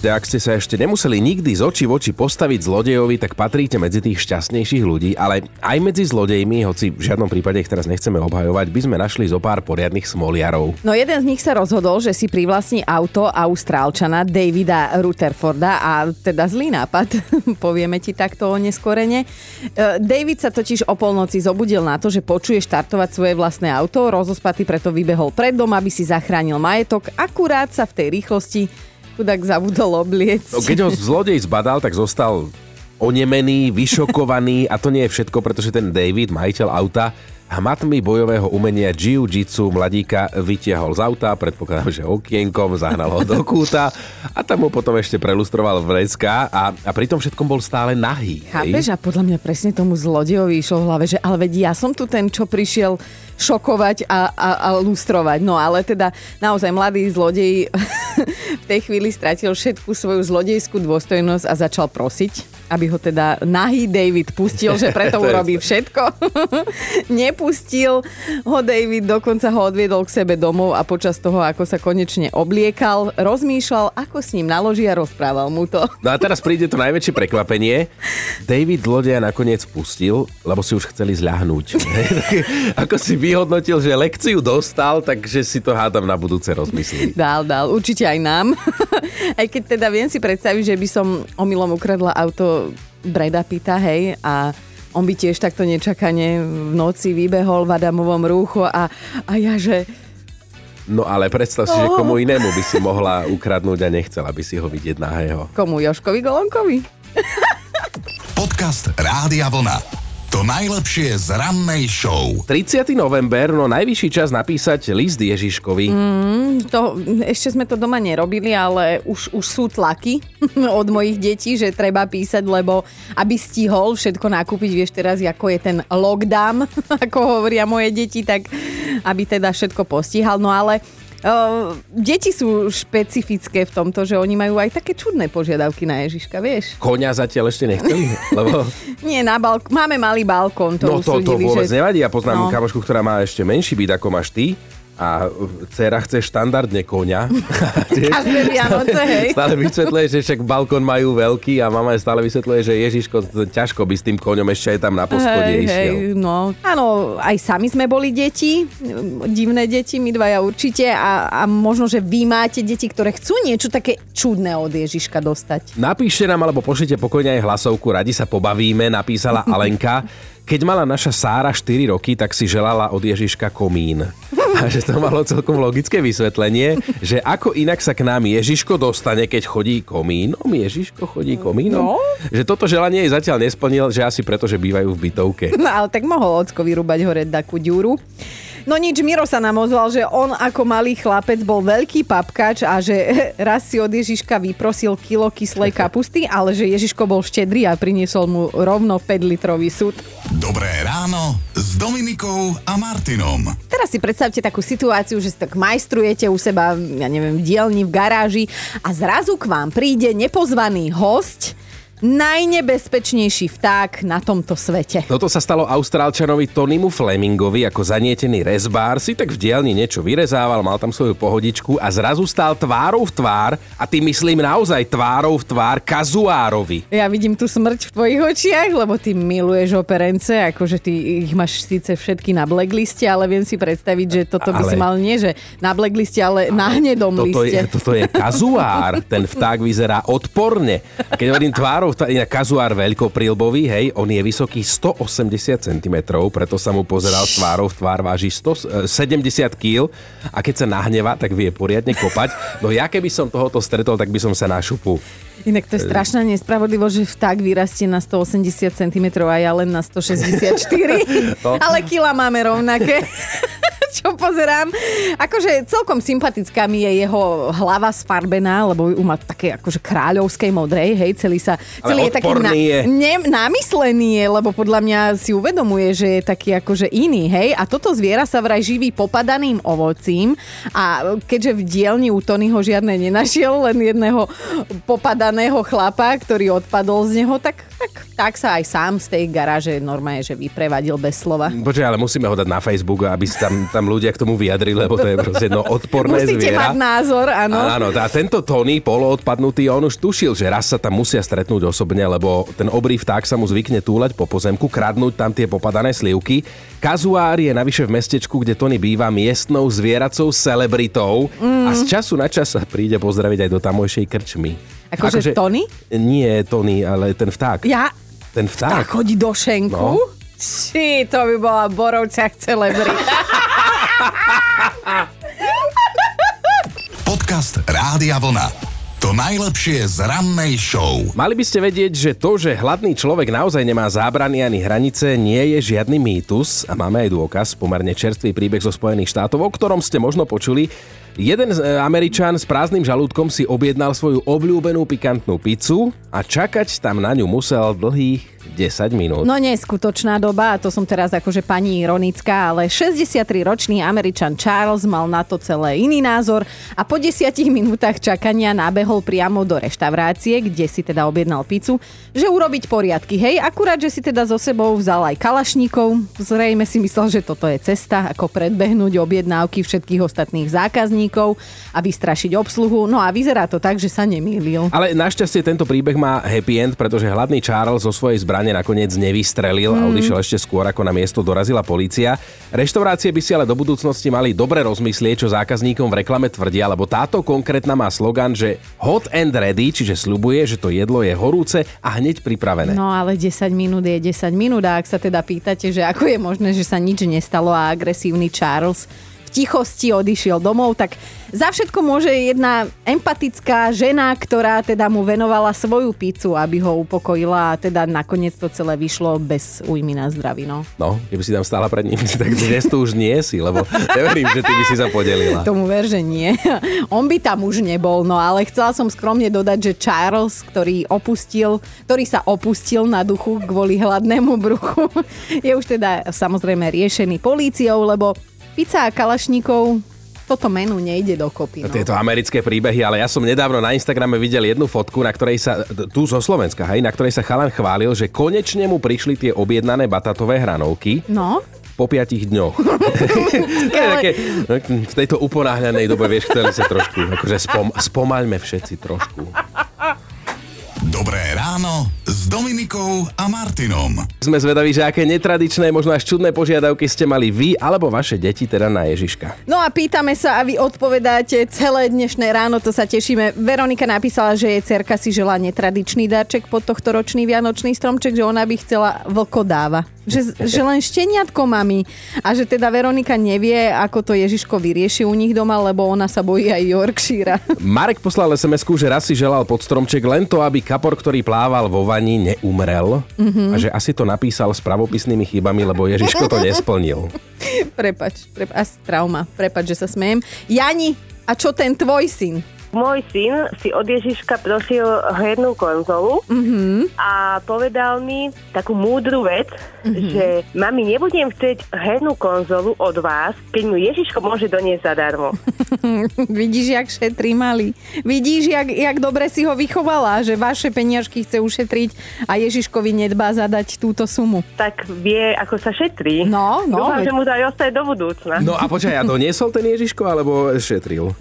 Ak ste sa ešte nemuseli nikdy z očí v oči postaviť zlodejovi, tak patríte medzi tých šťastnejších ľudí, ale aj medzi zlodejmi, hoci v žiadnom prípade ich teraz nechceme obhajovať, by sme našli zo pár poriadnych smoliarov. No jeden z nich sa rozhodol, že si privlastní auto Austrálčana Davida Rutherforda a teda zlý nápad, povieme ti takto neskorene. E, David sa totiž o polnoci zobudil na to, že počuje štartovať svoje vlastné auto, rozospatý preto vybehol pred dom, aby si zachránil majetok, akurát sa v tej rýchlosti chudák zabudol obliec. No, keď ho zlodej zbadal, tak zostal onemený, vyšokovaný a to nie je všetko, pretože ten David, majiteľ auta, hmatmi bojového umenia jiu-jitsu mladíka vytiahol z auta, predpokladám, že okienkom, zahnal ho do kúta a tam mu potom ešte prelustroval vrecka a, a pri tom všetkom bol stále nahý. Chápeš? A podľa mňa presne tomu zlodejovi išlo v hlave, že ale veď ja som tu ten, čo prišiel šokovať a, a, a lustrovať. No ale teda naozaj mladý zlodej v tej chvíli stratil všetku svoju zlodejskú dôstojnosť a začal prosiť aby ho teda nahý David pustil, že preto urobí všetko. Nepustil ho David, dokonca ho odviedol k sebe domov a počas toho, ako sa konečne obliekal, rozmýšľal, ako s ním naloží a rozprával mu to. No a teraz príde to najväčšie prekvapenie. David zlodeja nakoniec pustil, lebo si už chceli zľahnúť. ako si vyhodnotil, že lekciu dostal, takže si to hádam na budúce rozmyslí. Dal, dal, určite aj nám. aj keď teda viem si predstaviť, že by som omylom ukradla auto Breda Pita, hej, a on by tiež takto nečakane v noci vybehol v Adamovom rúchu a, a ja, že... No ale predstav si, oh. že komu inému by si mohla ukradnúť a nechcela by si ho vidieť nahého. Komu? Joškovi Golonkovi? Podcast Rádia Vlna. To najlepšie z rannej show. 30. november, no najvyšší čas napísať list Ježiškovi. Mm, to, ešte sme to doma nerobili, ale už, už sú tlaky od mojich detí, že treba písať, lebo aby stihol všetko nakúpiť, vieš teraz, ako je ten lockdown, ako hovoria moje deti, tak aby teda všetko postihal. No ale Uh, deti sú špecifické v tomto, že oni majú aj také čudné požiadavky na Ježiška, vieš? Konia zatiaľ ešte nechceli, lebo... Nie, na balk- máme malý balkón, to No to, to vôbec že... nevadí, ja poznám no. kamošku, ktorá má ešte menší byt ako máš ty a dcera chce štandardne konia. Každé Vianoce, hej. Stále vysvetľuje, že však balkón majú veľký a mama stále vysvetľuje, že Ježiško, ťažko by s tým koňom ešte aj tam na poschode hej, išiel. Hej, no. Áno, aj sami sme boli deti, divné deti, my dvaja určite a, a možno, že vy máte deti, ktoré chcú niečo také čudné od Ježiška dostať. Napíšte nám alebo pošlite pokojne aj hlasovku, radi sa pobavíme, napísala Alenka. Keď mala naša Sára 4 roky, tak si želala od Ježiška komín. A že to malo celkom logické vysvetlenie, že ako inak sa k nám Ježiško dostane, keď chodí komínom. Ježiško chodí komínom. No? Že toto želanie jej zatiaľ nesplnil, že asi preto, že bývajú v bytovke. No ale tak mohol ocko vyrúbať hore takú ďuru. No nič, Miro sa nám ozval, že on ako malý chlapec bol veľký papkač a že raz si od Ježiška vyprosil kilo kyslej kapusty, ale že Ježiško bol štedrý a priniesol mu rovno 5 litrový súd. Dobré ráno s Dominikou a Martinom. Teraz si predstavte takú situáciu, že si tak majstrujete u seba, ja neviem, v dielni, v garáži a zrazu k vám príde nepozvaný host, najnebezpečnejší vták na tomto svete. Toto sa stalo austrálčanovi Tonymu Flemingovi ako zanietený rezbár, si tak v dielni niečo vyrezával, mal tam svoju pohodičku a zrazu stál tvárou v tvár a ty myslím naozaj tvárou v tvár kazuárovi. Ja vidím tu smrť v tvojich očiach, lebo ty miluješ operence, akože ty ich máš síce všetky na blackliste, ale viem si predstaviť, že toto by ale... si mal nie, že na blackliste, ale, ale na hnedom toto liste. Je, toto je kazuár, ten vták vyzerá odporne. A keď hovorím tvárou kazuárov, inak kazuár veľkoprilbový, hej, on je vysoký 180 cm, preto sa mu pozeral tvárou v tvár, váži 170 kg a keď sa nahneva, tak vie poriadne kopať. No ja keby som tohoto stretol, tak by som sa na šupu. Inak to je strašná nespravodlivosť, že vták vyrastie na 180 cm a ja len na 164. no. Ale kila máme rovnaké. čo pozerám. Akože celkom sympatická mi je jeho hlava sfarbená, lebo ju má také akože kráľovskej modrej, hej, celý sa, celý je taký na, je. Ne, namyslený je, lebo podľa mňa si uvedomuje, že je taký akože iný, hej, a toto zviera sa vraj živí popadaným ovocím a keďže v dielni u Tonyho žiadne nenašiel, len jedného popadaného chlapa, ktorý odpadol z neho, tak tak, tak sa aj sám z tej garáže normálne, že vyprevadil bez slova. Počkaj, ale musíme ho dať na Facebook, aby sa tam, tam ľudia k tomu vyjadrili, lebo to je proste jedno odporné Musíte zviera. mať názor, áno. Áno, a tento Tony, poloodpadnutý, on už tušil, že raz sa tam musia stretnúť osobne, lebo ten obrý vták sa mu zvykne túlať po pozemku, kradnúť tam tie popadané slivky. Kazuár je navyše v mestečku, kde Tony býva miestnou zvieracou celebritou mm. a z času na čas sa príde pozdraviť aj do tamojšej krčmy. Akože Tony? Nie Tony, ale ten vták. Ja? Ten vták. Tak chodí do šenku? No. Či, to by bola Borovciach celebrita. Podcast Rádia Vlna. To najlepšie z rannej show. Mali by ste vedieť, že to, že hladný človek naozaj nemá zábrany ani hranice, nie je žiadny mýtus a máme aj dôkaz, pomerne čerstvý príbeh zo Spojených štátov, o ktorom ste možno počuli. Jeden e, Američan s prázdnym žalúdkom si objednal svoju obľúbenú pikantnú pizzu a čakať tam na ňu musel dlhých 10 minút. No neskutočná doba, a to som teraz akože pani ironická, ale 63-ročný Američan Charles mal na to celé iný názor a po 10 minútach čakania nabehol priamo do reštaurácie, kde si teda objednal pizzu, že urobiť poriadky. Hej, akurát, že si teda so sebou vzal aj kalašníkov, zrejme si myslel, že toto je cesta, ako predbehnúť objednávky všetkých ostatných zákazníkov a vystrašiť obsluhu. No a vyzerá to tak, že sa nemýlil. Ale našťastie tento príbeh má happy end, pretože hladný Charles zo svojej zbrane nakoniec nevystrelil a odišiel ešte skôr, ako na miesto dorazila polícia. Reštaurácie by si ale do budúcnosti mali dobre rozmyslieť, čo zákazníkom v reklame tvrdia, lebo táto konkrétna má slogan, že hot and ready, čiže sľubuje, že to jedlo je horúce a hneď pripravené. No ale 10 minút je 10 minút a ak sa teda pýtate, že ako je možné, že sa nič nestalo a agresívny Charles tichosti odišiel domov, tak za všetko môže jedna empatická žena, ktorá teda mu venovala svoju pizzu, aby ho upokojila a teda nakoniec to celé vyšlo bez újmy na zdraví. No. No, keby si tam stála pred ním, tak dnes tu už nie si, lebo neverím, že ty by si sa podelila. Tomu ver, že nie. On by tam už nebol, no ale chcela som skromne dodať, že Charles, ktorý opustil, ktorý sa opustil na duchu kvôli hladnému bruchu, je už teda samozrejme riešený políciou, lebo pizza a kalašníkov toto menu nejde dokopy. No. Tieto americké príbehy, ale ja som nedávno na Instagrame videl jednu fotku, na ktorej sa, tu zo Slovenska, hej, na ktorej sa chalan chválil, že konečne mu prišli tie objednané batatové hranovky no, po piatich dňoch. Také, v tejto uponáhľanej dobe, vieš, chceli sa trošku, akože spom, spomaľme všetci trošku. Dobré ráno s Dominikou a Martinom. Sme zvedaví, že aké netradičné, možno až čudné požiadavky ste mali vy alebo vaše deti teda na Ježiška. No a pýtame sa a vy odpovedáte celé dnešné ráno, to sa tešíme. Veronika napísala, že jej cerka si žela netradičný darček pod tohto ročný vianočný stromček, že ona by chcela vlkodáva. Že, že len šteniatko mami. A že teda Veronika nevie, ako to Ježiško vyrieši u nich doma, lebo ona sa bojí aj Yorkshire. Marek poslal sms že raz si želal pod stromček len to, aby kapor, ktorý plával vo vani, neumrel. Mm-hmm. A že asi to napísal s pravopisnými chybami, lebo Ježiško to nesplnil. Prepač, prepač, asi trauma. Prepač, že sa smejem. Jani, a čo ten tvoj syn? Môj syn si od Ježiška prosil hernú konzolu mm-hmm. a povedal mi takú múdru vec, mm-hmm. že mami, nebudem chcieť hernú konzolu od vás, keď mu Ježiško môže doniesť zadarmo. Vidíš, jak šetrí mali. Vidíš, jak, jak dobre si ho vychovala, že vaše peniažky chce ušetriť a Ježiškovi nedbá zadať túto sumu. tak vie, ako sa šetrí. No, no, Dúfam, veď- že mu to aj ostane do budúcna. No a počkaj, a doniesol ten Ježiško, alebo šetril?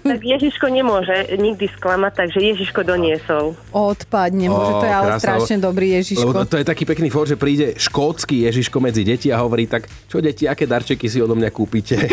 Tak Ježiško nemôže nikdy sklamať, takže Ježiško doniesol. Odpadne, môže, to je ale krásne, strašne lebo- dobrý Lebo Ježiško. to, to je taký pekný for, že príde škótsky Ježiško medzi deti a hovorí tak, čo deti, aké darčeky si odo mňa kúpite?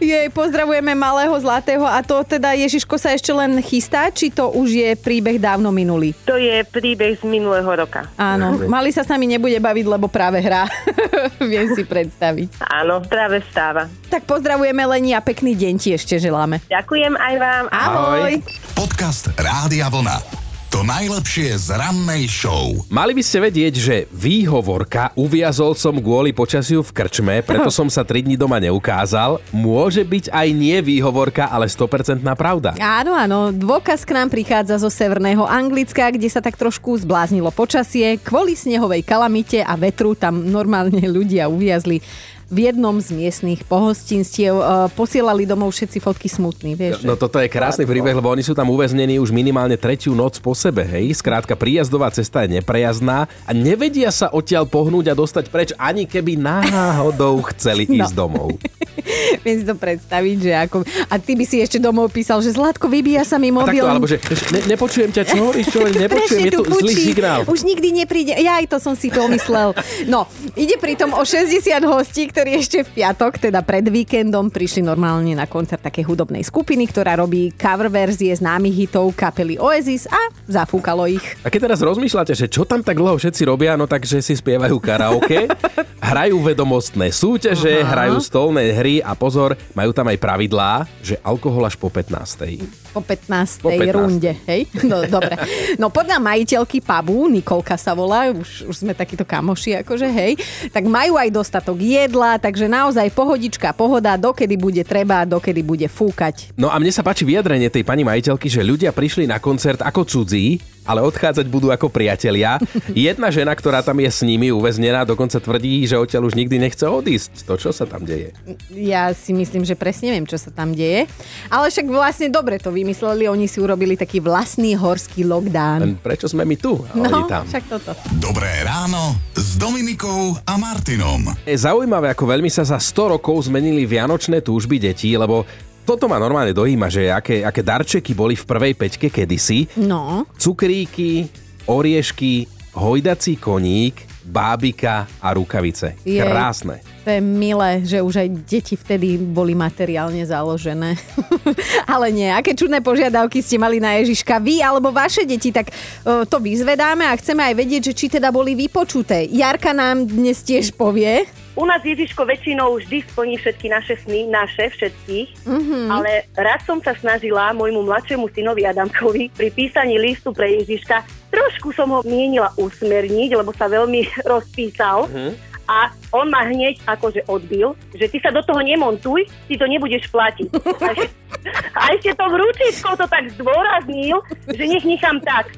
Jej, pozdravujeme malého zlatého a to teda Ježiško sa ešte len chystá, či to už je príbeh dávno minulý? To je príbeh z minulého roka. Áno, mali sa s nami nebude baviť, lebo práve hrá. Viem si predstaviť. Áno, práve stáva. Tak pozdravujeme Leni a pekný deň ti ešte želáme. Ďakujem aj vám. Ahoj. Podcast Rádia Vlna. To najlepšie z rannej show. Mali by ste vedieť, že výhovorka uviazol som kvôli počasiu v krčme, preto som sa 3 dní doma neukázal. Môže byť aj nie výhovorka, ale 100% pravda. Áno, áno, dôkaz k nám prichádza zo severného Anglicka, kde sa tak trošku zbláznilo počasie. Kvôli snehovej kalamite a vetru tam normálne ľudia uviazli v jednom z miestnych pohostinstiev e, posielali domov všetci fotky smutní, vieš. No toto je krásny príbeh, lebo oni sú tam uväznení už minimálne tretiu noc po sebe, hej. Skrátka, príjazdová cesta je neprejazdná a nevedia sa odtiaľ pohnúť a dostať preč, ani keby náhodou chceli No. ísť domov. Viem si to predstaviť, že ako... A ty by si ešte domov písal, že Zlatko, vybíja sa mi mobil. takto, alebo že ne, nepočujem ťa, čo hovoríš, čo nepočujem, je tu zlý fučí. signál. Už nikdy nepríde. Ja aj to som si pomyslel. No, ide pritom o 60 hostí, ktorí ešte v piatok, teda pred víkendom, prišli normálne na koncert takej hudobnej skupiny, ktorá robí cover verzie známych hitov kapely Oasis a zafúkalo ich. A keď teraz rozmýšľate, že čo tam tak dlho všetci robia, no takže si spievajú karaoke, hrajú vedomostné súťaže, Aha. hrajú stolné hry a pozor, majú tam aj pravidlá, že alkohol až po 15. Po 15. Po 15. runde, hej? No, dobre. No podľa majiteľky pubu, Nikolka sa volá, už, už sme takíto kamoši, akože hej, tak majú aj dostatok jedla, takže naozaj pohodička, pohoda, dokedy bude treba, dokedy bude fúkať. No a mne sa páči vyjadrenie tej pani majiteľky, že ľudia prišli na koncert ako cudzí, ale odchádzať budú ako priatelia. Jedna žena, ktorá tam je s nimi uväznená, dokonca tvrdí, že odtiaľ už nikdy nechce odísť. To čo sa tam deje? Ja si myslím, že presne viem, čo sa tam deje. Ale však vlastne dobre to vymysleli, oni si urobili taký vlastný horský lockdown. Len prečo sme my tu a oni No, tam? však toto. Dobré ráno s Dominikou a Martinom. Je zaujímavé, ako veľmi sa za 100 rokov zmenili vianočné túžby detí, lebo toto ma normálne dojíma, že aké, aké darčeky boli v prvej peťke kedysi. No, Cukríky, oriešky, hojdací koník, bábika a rukavice. Je. Krásne. To je milé, že už aj deti vtedy boli materiálne založené. Ale nie, aké čudné požiadavky ste mali na Ježiška vy alebo vaše deti, tak uh, to vyzvedáme a chceme aj vedieť, že či teda boli vypočuté. Jarka nám dnes tiež povie. U nás Ježiško väčšinou vždy splní všetky naše sny, naše všetkých, mm-hmm. ale raz som sa snažila môjmu mladšiemu synovi Adamkovi pri písaní listu pre Ježiška, trošku som ho mienila usmerniť, lebo sa veľmi rozpísal. Mm-hmm. A on ma hneď akože odbil, že ty sa do toho nemontuj, ty to nebudeš platiť. A, že, a ešte to vrúčičkou to tak zdôraznil, že nech nechám tak.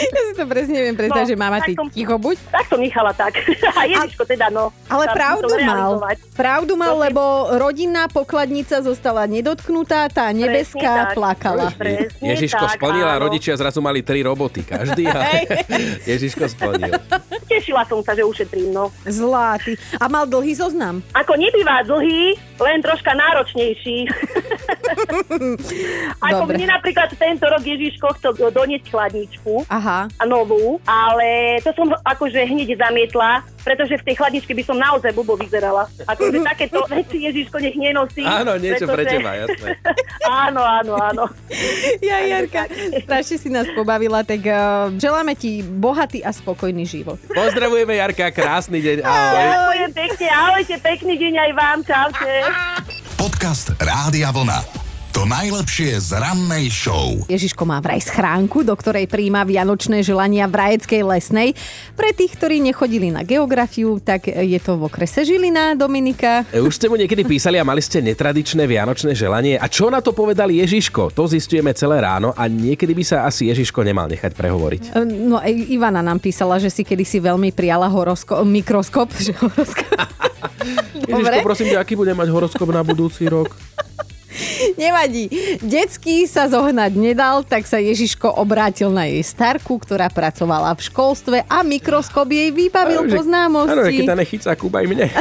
Ja si to presne viem predstaviť, No, že mama, tak ty som- ticho buď. Tak som nechala tak. A Ježiško teda, no. Ale pravdu mal. Pravdu mal, Prosím. lebo rodinná pokladnica zostala nedotknutá, tá nebeská tak. plakala. Presne Ježiško tak, splnila, áno. rodičia zrazu mali tri roboty, každý. A Ježiško splnil. Tešila som sa, že ušetrím, no. Zlatý. A mal dlhý zoznam. Ako nebýva dlhý, len troška náročnejší. Ako Dobre. mne napríklad tento rok Ježiško chcel doniesť chladničku Aha. a novú, ale to som akože hneď zamietla, pretože v tej chladničke by som naozaj bubo vyzerala. Akože takéto veci Ježiško nech nenosí. Áno, niečo pre pretože- teba, jasné. áno, áno, áno. Ja, Jarka, strašne si nás pobavila, tak uh, želáme ti bohatý a spokojný život. Pozdravujeme Jarka, krásny deň. Ahoj. Ďakujem pekne, ahojte, pekný deň aj vám, čaute. Podcast Rádia Vlna. To najlepšie z rannej show. Ježiško má vraj schránku, do ktorej príjma vianočné želania v Rajeckej lesnej. Pre tých, ktorí nechodili na geografiu, tak je to v okrese Žilina, Dominika. E, Už ste mu niekedy písali a mali ste netradičné vianočné želanie? A čo na to povedal Ježiško? To zistujeme celé ráno a niekedy by sa asi Ježiško nemal nechať prehovoriť. E, No aj Ivana nám písala, že si kedysi veľmi prijala horosko- mikroskop. Že horoskop. Ježiško, prosím ťa, aký bude mať horoskop na budúci rok? Nevadí. Detský sa zohnať nedal, tak sa Ježiško obrátil na jej starku, ktorá pracovala v školstve a mikroskop jej vybavil Áno, že- Áno, poznámosti. keď tá nechycá, kúbaj mne.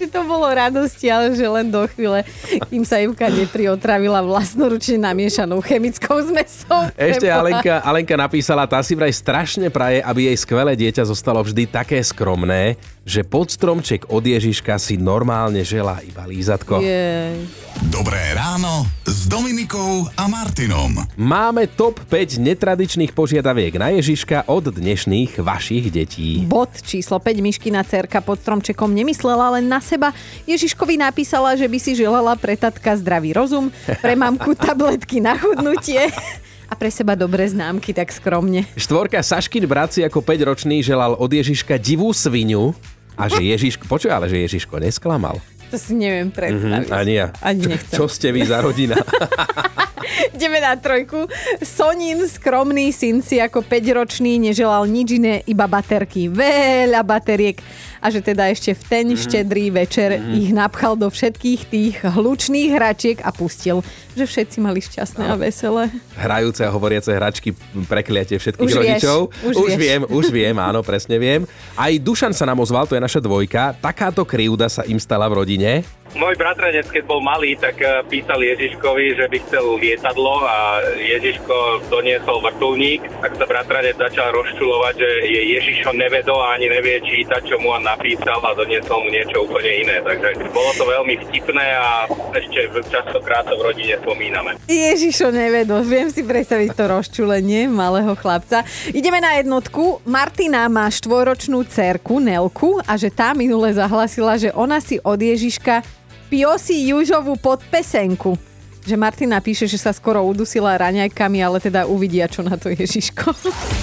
že to bolo radosti, ale že len do chvíle, kým sa Ivka nepriotravila vlastnoručne namiešanou chemickou zmesou. Ešte. Alenka, Alenka napísala, tá si vraj strašne praje, aby jej skvelé dieťa zostalo vždy také skromné, že pod stromček od Ježiška si normálne želá iba lízatko. Jej. Dobré ráno s Dominikou a Martinom. Máme top 5 netradičných požiadaviek na Ježiška od dnešných vašich detí. Bod číslo 5 Myškina cerka pod stromčekom nemyslela len na seba. Ježiškovi napísala, že by si želala pre tatka zdravý rozum, pre mamku tabletky na chudnutie a pre seba dobré známky tak skromne. Štvorka Saškin brat si ako 5-ročný želal od Ježiška divú svinu a že Ježiško, počuj, ale že Ježiško nesklamal. To si neviem predstaviť. Mhm, ani ja. Ani nechcem. Čo ste vy za rodina? Ideme na trojku. Sonin, skromný syn si ako 5-ročný neželal nič iné, iba baterky. Veľa bateriek. A že teda ešte v ten mm-hmm. štedrý večer mm-hmm. ich napchal do všetkých tých hlučných hračiek a pustil, že všetci mali šťastné a veselé. Hrajúce a hovoriace hračky prekliate všetkých Už vieš, rodičov. už už vieš. viem, už viem, áno, presne viem. Aj Dušan sa nám ozval, to je naša dvojka. Takáto krivda sa im stala v rodine. Môj bratranec, keď bol malý, tak eh, písal Ježiškovi, že by chcel lietadlo a Ježiško doniesol vrtulník, tak sa bratranec začal rozčulovať, že je Ježišo nevedo a ani nevie čítať, čo mu on napísal a doniesol mu niečo úplne iné. Takže bolo to veľmi vtipné a ešte častokrát to v rodine spomíname. Ježišo nevedo, viem si predstaviť to rozčulenie malého chlapca. Ideme na jednotku. Martina má štvoročnú cerku Nelku a že tá minule zahlasila, že ona si od Ježiška piosi Južovú podpesenku. Že Martina píše, že sa skoro udusila raňajkami, ale teda uvidia, čo na to Ježiško.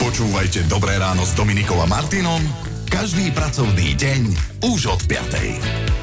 Počúvajte Dobré ráno s Dominikom a Martinom každý pracovný deň už od 5.